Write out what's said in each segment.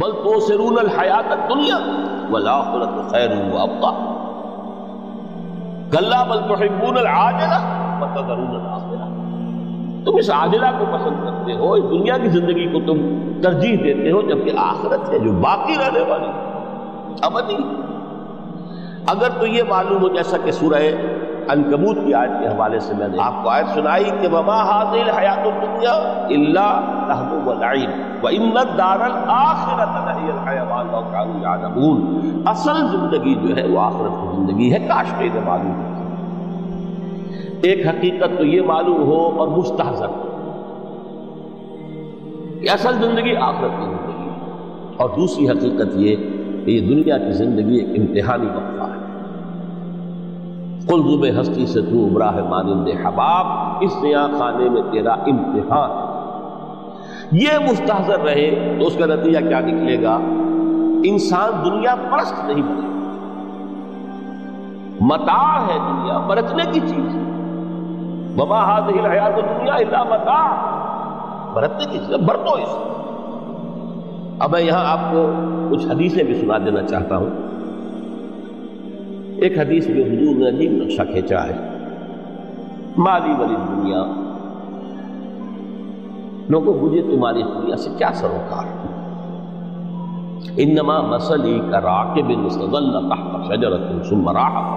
بل تو سرون الحیات دنیا والآخرت خیر و ابقا. کلا بل تحبون العاجلہ وتذرون الاخرہ تم اس عاجلہ کو پسند کرتے ہو، اس دنیا کی زندگی کو تم ترجیح دیتے ہو، جبکہ آخرت ہے جو باقی رہنے والی ابدی. اگر تو یہ معلوم ہو جیسا کہ سورہ انکبوت کی آیت کے حوالے سے میں نے آپ کو آیت سنائی کہ وما حاضر حیات الدنیا الا لہو و لعب و ان الدار الاخرۃ لہی الحیوان لو كانوا يعلمون۔ اصل زندگی جو ہے وہ آخرت کی زندگی ہے، کاش کہ انہیں معلوم ہو ایک حقیقت تو یہ معلوم ہو اور مستحضر۔ کہ اصل زندگی آخرت کی زندگی ہے۔ اور دوسری حقیقت یہ کہ یہ دنیا کی زندگی ایک امتحانی وقفہ ہے۔ قلزب ہستی سے تو ابراہ مانند حباب، اس نیا خانے میں تیرا امتحان۔ یہ مستحضر رہے تو اس کا نتیجہ کیا نکلے گا؟ انسان دنیا پرست نہیں بنے متا ہے دنیا، برتنے کی چیز۔ ہے ببا ہاتھ حیات دنیا اللہ متا برتنے کی چیز، برتو اس۔ اب میں یہاں آپ کو کچھ حدیثیں بھی سنا دینا چاہتا ہوں۔ ایک حدیث میں حضور نے عجیب نقشہ کھینچا ہے۔ مالی ولی دنیا۔ لوگوں مجھے تمہاری دنیا سے کیا سروکار انما مسلی کا راکب مستدل تحت شجرت ثم راح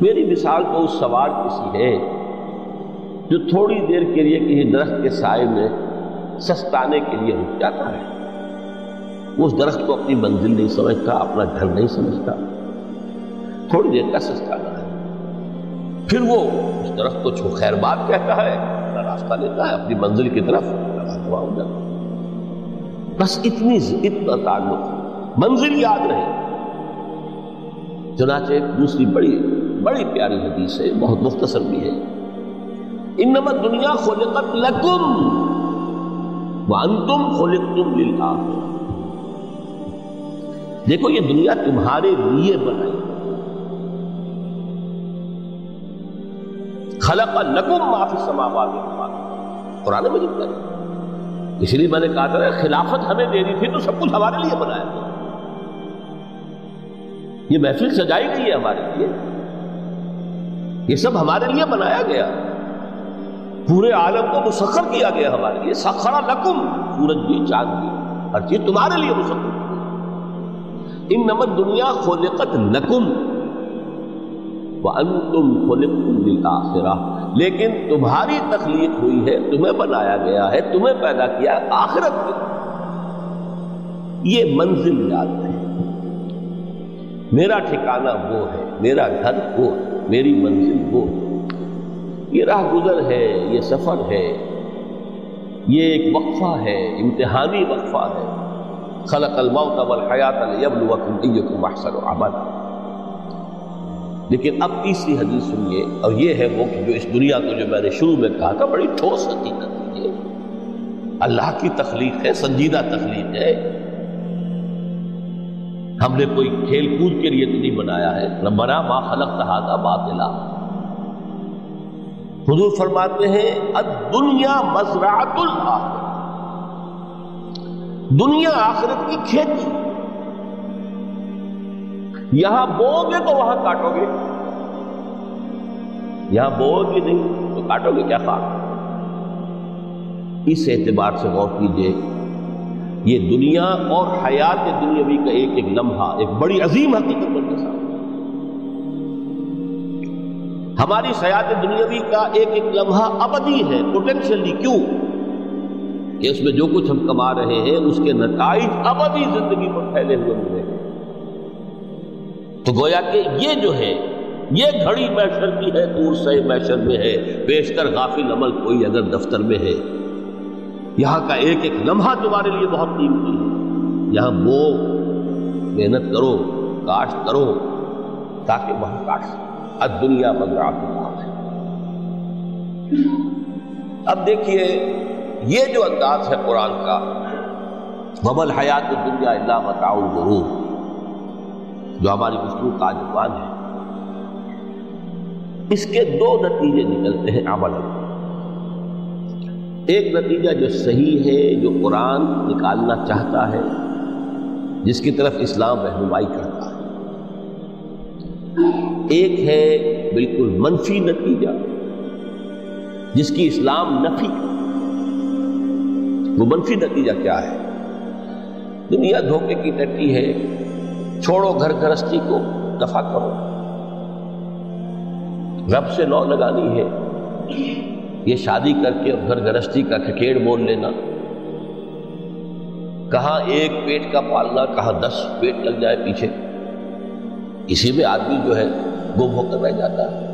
میری مثال تو اس سوار کسی ہے جو تھوڑی دیر کے لیے کسی درخت کے سائے میں سستانے کے لیے رک جاتا ہے۔ اس درخت کو اپنی منزل نہیں سمجھتا، اپنا گھر نہیں سمجھتا۔ تھوڑی دیر کا سستانا ہے۔ پھر وہ اس درخت کو چھو خیر بات کہتا ہے۔ راستہ لیتا ہے، اپنی منزل کی طرف ہو جاتا بس اتنی اتنا تعلق۔ منزل یاد رہے۔ چنانچہ ایک دوسری بڑی بڑی پیاری حدیث ہے، بہت مختصر بھی ہے۔ انما دنیا خلقت لکم وانتم خلقتم للآخرہ۔ دیکھو، یہ دنیا تمہارے لیے بنائی۔ خلق لکم ما فی السماوات والارض قرآن مجید کا اس لیے میں نے کہا تھا، خلافت ہمیں دینی تھی تو سب کچھ ہمارے لیے بنایا تھا یہ محفل سجائی گئی ہے ہمارے لیے۔ یہ سب ہمارے لیے بنایا گیا۔ پورے عالم کو مسخر کیا گیا ہمارے لیے۔ سخرا لکم، سورج بھی چاند بھی۔ ہر چیز تمہارے لیے مسخر۔ ان نمت دنیا خلقت لکم۔ وانتم خلقتم للآخرہ لیکن تمہاری تخلیق ہوئی ہے، تمہیں بنایا گیا ہے، تمہیں پیدا کیا آخرت کے یہ منزل یاد ہے۔ میرا ٹھکانہ وہ ہے، میرا گھر وہ ہے، میری منزل وہ ہے۔ یہ راہ گزر ہے، یہ سفر ہے، یہ ایک وقفہ ہے، امتحانی وقفہ ہے۔ خلق الموت والحیات لیبلوکم ایکم احسن عملا۔ لیکن اب تیسری حدیث سنیے اور یہ ہے وہ کہ جو اس دنیا کو جو میں نے شروع میں کہا تھا، بڑی ٹھوس حقیقت ہے اللہ کی تخلیق ہے، سنجیدہ تخلیق ہے۔ ہم نے کوئی کھیل کود کے لیے تو نہیں بنایا ہے۔ ربنا ما خلق تھا باطلا۔ حضور فرماتے ہیں دنیا مزرعت الآخرت دنیا آخرت کی کھیتی۔ یہاں بو گے تو وہاں کاٹو گے۔ یہاں بو گے نہیں تو کاٹو گے کیا خواہ اس اعتبار سے غور کیجیے، یہ دنیا اور حیات دنیاوی کا ایک ایک لمحہ، ایک بڑی عظیم حقیقت کے ساتھ ہماری حیات دنیاوی کا ایک ایک لمحہ ابدی ہے پوٹینشلی کیوں؟ کہ اس میں جو کچھ ہم کما رہے ہیں، اس کے نتائج ابدی زندگی پر پھیلے ہوئے ملے۔ ہیں تو گویا کہ یہ جو ہے، یہ گھڑی میشر کی ہے، دور سے میشر میں ہے، بیشتر غافل عمل کوئی اگر دفتر میں ہے۔ یہاں کا ایک ایک لمحہ تمہارے لیے بہت قیمتی ہے۔ یہاں بو محنت کرو کاشت کرو، تاکہ وہاں کاشت اب دنیا بگڑا ہے۔ اب دیکھیے، یہ جو انداز ہے قرآن کا ومل حیات دنیا اللہ متاع الغرور۔ جو ہماری گفتگو کا عنوان ہے۔ اس کے دو نتیجے نکلتے ہیں عمل ایک نتیجہ جو صحیح ہے، جو قرآن نکالنا چاہتا ہے، جس کی طرف اسلام رہنمائی کرتا ہے۔ ایک ہے بالکل منفی نتیجہ، جس کی اسلام نفی وہ منفی نتیجہ کیا ہے؟ دنیا دھوکے کی ٹٹی ہے۔ چھوڑو گھر گرستی کو دفاع کرو۔ رب سے نو لگانی ہے۔ یہ شادی کر کے اور گھر گرستی کا کھکیڑ بول لینا۔ کہاں ایک پیٹ کا پالنا، کہاں دس پیٹ لگ جائے پیچھے۔ اسی میں آدمی جو ہے، گم ہو کر رہ جاتا ہے۔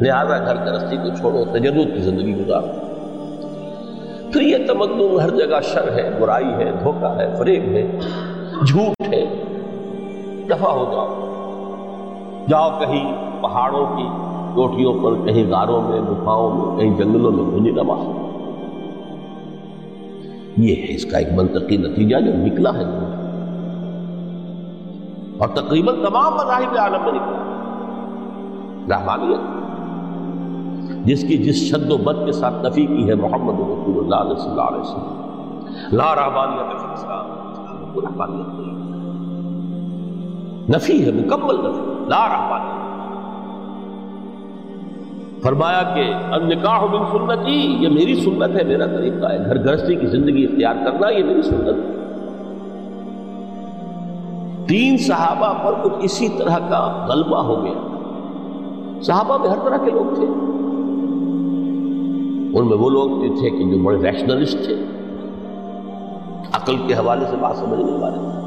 لہٰذا گھر گرستی کو چھوڑو تجرب کی زندگی گزارو۔ پھر یہ تمدن ہر جگہ شر ہے، برائی ہے، دھوکہ ہے، فریب ہے، جھوٹ ہے۔ دفاع ہو جاؤ۔ جاؤ کہیں پہاڑوں کی چوٹیوں پر، کہیں غاروں میں، گفاؤں میں، کہیں جنگلوں میں گنجی نماز۔ یہ ہے اس کا ایک منطقی نتیجہ جو نکلا ہے۔ اور تقریباً تمام مذاہب عالم میں نکلا۔ رحمانیت جس کی جس شد و بد کے ساتھ نفی کی ہے محمد رسول اللہ صلی اللہ علیہ وسلم۔ لا رحمانیت فی رحمانیت نہیں۔ نفی ہے، مکمل نفی، لا رحمانیت فرمایا کہ النکاح من سنتی، یہ میری سنت ہے، میرا طریقہ ہے۔ گھر گرستی کی زندگی اختیار کرنا، یہ میری سنت ہے۔ تین صحابہ پر کچھ اسی طرح کا غلبہ ہو گیا۔ صحابہ میں ہر طرح کے لوگ تھے۔ ان میں وہ لوگ بھی تھے کہ جو بڑے ریشنلسٹ تھے۔ عقل کے حوالے سے بات سمجھنے والے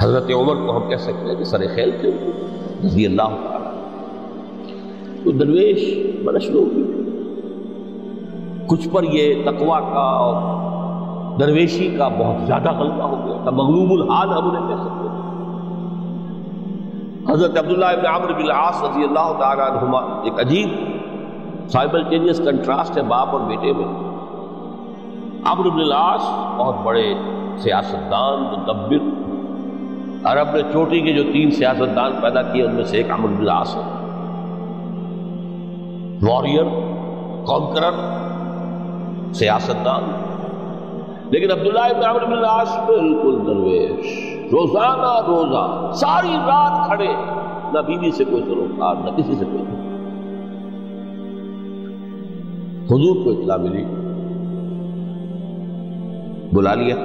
حضرت عمر کو ہم کہہ سکتے ہیں کہ سر خیل تھے، رضی اللہ تعالیٰ تو درویش برشلو بھی کچھ پر یہ تقوا کا اور درویشی کا بہت زیادہ غلطہ ہو گیا۔ تھا مغلوب الحال ہم انہیں کہہ سکتے ہیں۔ حضرت عبداللہ ابن عمر بن العاص رضی اللہ تعالیٰ عنہما، ایک عجیب سائبلٹینیس کنٹراسٹ ہے باپ اور بیٹے میں۔ عمر بن العاص بہت بڑے سیاستدان، مدبر عرب نے چوٹی کے جو تین سیاستدان پیدا کیے، ان میں سے ایک عمر بن العاص ہے۔ وارئر کانکرر سیاستدان۔ لیکن عبداللہ ابن عمر بن العاص بالکل درویش، روزانہ روزہ، ساری رات کھڑے، نہ بیوی سے کوئی سروکار، نہ کسی سے کوئی۔ حضور کو اطلاع ملی۔ بلا لیا،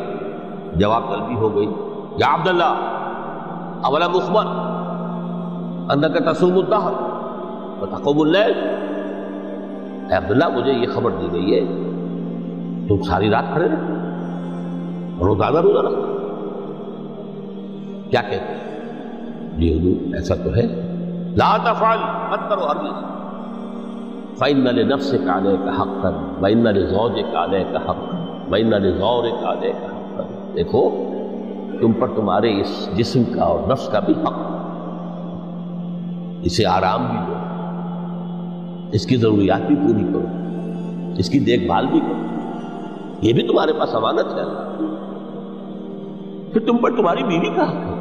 جواب طلبی ہو گئی۔ یا عبداللہ اولا مخبر. اندر کا تصوم الدہر وتقوم اللیل اے عبداللہ مجھے یہ خبر دی گئی ہے. تم ساری رات کھڑے رہے روزانہ روزہ رکھتے کیا کہتے ہیں؟ جی حضور، ایسا تو ہے. لا تفعل مت کرو ہر فَإِنَّ لِنَفْسِكَ عَلَيْكَ حَقًّا، وَإِنَّ لِزَوْجِكَ عَلَيْكَ حَقًّا، وَإِنَّ لِزَوْرِكَ عَلَيْكَ حَقًّا. دیکھو تم پر تمہارے اس جسم کا اور نفس کا بھی حق۔ اسے آرام بھی دو۔ اس کی ضروریات بھی پوری کرو۔ اس کی دیکھ بھال بھی کرو۔ یہ بھی تمہارے پاس امانت ہے۔ پھر تم پر تمہاری بیوی کا حق ہے۔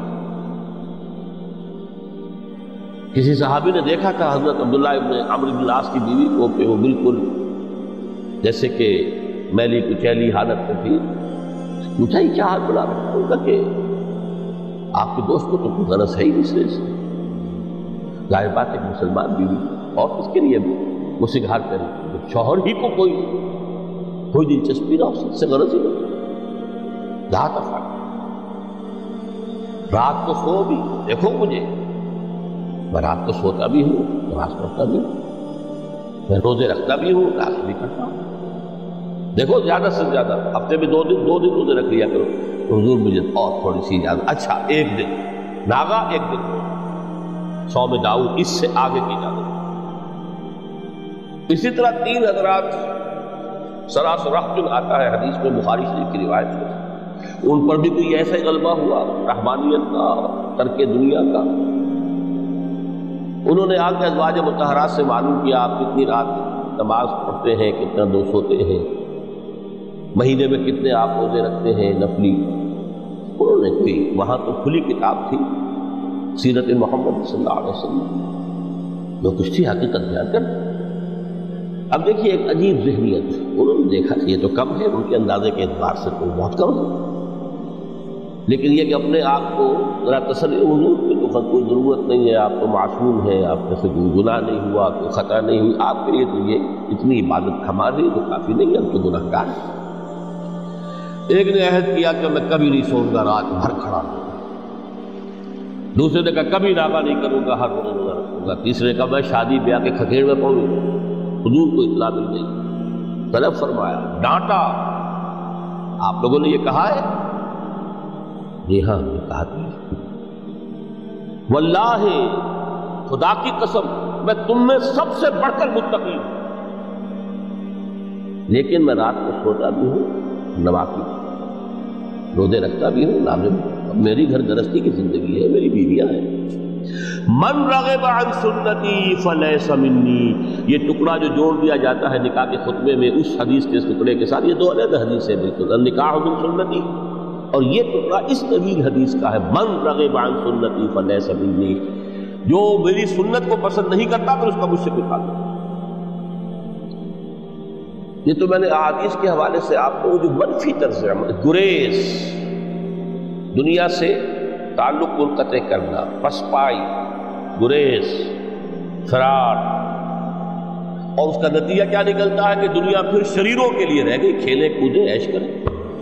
کسی صحابی نے دیکھا تھا حضرت عبداللہ ابن عمر بن العاص کی بیوی کو کہ وہ بالکل جیسے کہ میلی کچیلی حالت میں تھی۔ پوچھا ہی کیا حال بلا رہا کہ آپ کے دوست کو تو کوئی غرض ہے ہی نہیں سے۔ ظاہر بات ہے مسلمان بیوی اور اس کے لیے بھی وہ سگھار کرے شوہر ہی کو کوئی کوئی دلچسپی نہ ہو سے غرض ہی نہیں۔ جہاں تک رات کو سو بھی، دیکھو مجھے۔ میں رات کو سوتا بھی ہوں، نماز پڑھتا بھی ہوں۔ میں روزے رکھتا بھی ہوں، رات بھی کرتا ہوں۔ دیکھو، زیادہ سے زیادہ ہفتے میں دو دن دو دن روزے رکھ لیا کرو۔ حضور مجھے اور تھوڑی سی زیادہ اچھا ایک دن۔ ناگا ایک دن۔ سو میں جاؤ اس سے آگے کی اجازت اسی طرح تین حضرات سراس رحم آتا ہے، حدیث میں بخاری شریف کی روایت ہے ان پر بھی کوئی ایسا غلبہ ہوا، رحمانیت کا، ترک دنیا کا۔ انہوں نے آ کے ازواج متحرات سے معلوم کیا، آپ کتنی رات نماز پڑھتے ہیں، کتنا دو سوتے ہیں۔ مہینے میں کتنے آپ روزے رکھتے ہیں نفلی؟ انہوں نے کوئی وہاں تو کھلی کتاب تھی، سیرت محمد صلی اللہ علیہ وسلم۔ جو کچھ تھی، حقیقت بیان کر۔ اب دیکھیے ایک عجیب ذہنیت۔ انہوں نے دیکھا یہ تو کم ہے، ان کے اندازے کے اعتبار سے تو بہت کم ہے۔ لیکن یہ کہ اپنے آپ کو ذرا تسلی، حضور کی تو کوئی ضرورت نہیں ہے، آپ تو معصوم ہیں، آپ میں سے کوئی گناہ نہیں ہوا، کوئی خطا نہیں ہوئی۔ آپ کے لیے تو یہ اتنی عبادت ہما رہی تو کافی نہیں ہے اب تو گناہ گار ایک نے عہد کیا کہ میں کبھی نہیں سوؤں گا رات بھر کھڑا دوسرے نے کہا کبھی ناغا نہیں کروں گا، ہر روز روزہ رکھوں گا۔ تیسرے نے کہا میں شادی بیاہ کے کھکیڑ میں پہنچوں حضور کو اطلاع مل گئی۔ طلب فرمایا، ڈانٹا۔ آپ لوگوں نے یہ کہا ہے؟ جی ہاں کہا تھی واللہ، خدا کی قسم، میں تم میں سب سے بڑھ کر متقی ہوں۔ لیکن میں رات کو سوتا بھی ہوں۔ نواقی روزے رکھتا بھی ہوں نازم میری گھر گرستی کی زندگی ہے، میری بیویاں ہیں۔ من رغب عن سنتی فلیس منی۔ یہ ٹکڑا جو جوڑ دیا جاتا ہے نکاح کے خطبے میں، اس حدیث کے، اس ٹکڑے کے ساتھ، یہ دو علیحدہ حدیث ہے بالکل۔ نکاح من سنتی۔ اور یہ ٹکڑا اس طویل حدیث کا ہے۔ من رغب عن سنتی فلیس منی۔ جو میری سنت کو پسند نہیں کرتا پھر اس کا مجھ سے کوئی تعلق یہ تو میں نے احادیث کے حوالے سے آپ کو جو منفی طرز عمل، گریز، دنیا سے تعلق منقطع کرنا، پسپائی، گریز، فرار، اور اس کا نتیجہ کیا نکلتا ہے کہ دنیا پھر شریروں کے لیے رہ گئی کھیلے کودے ایش کریں۔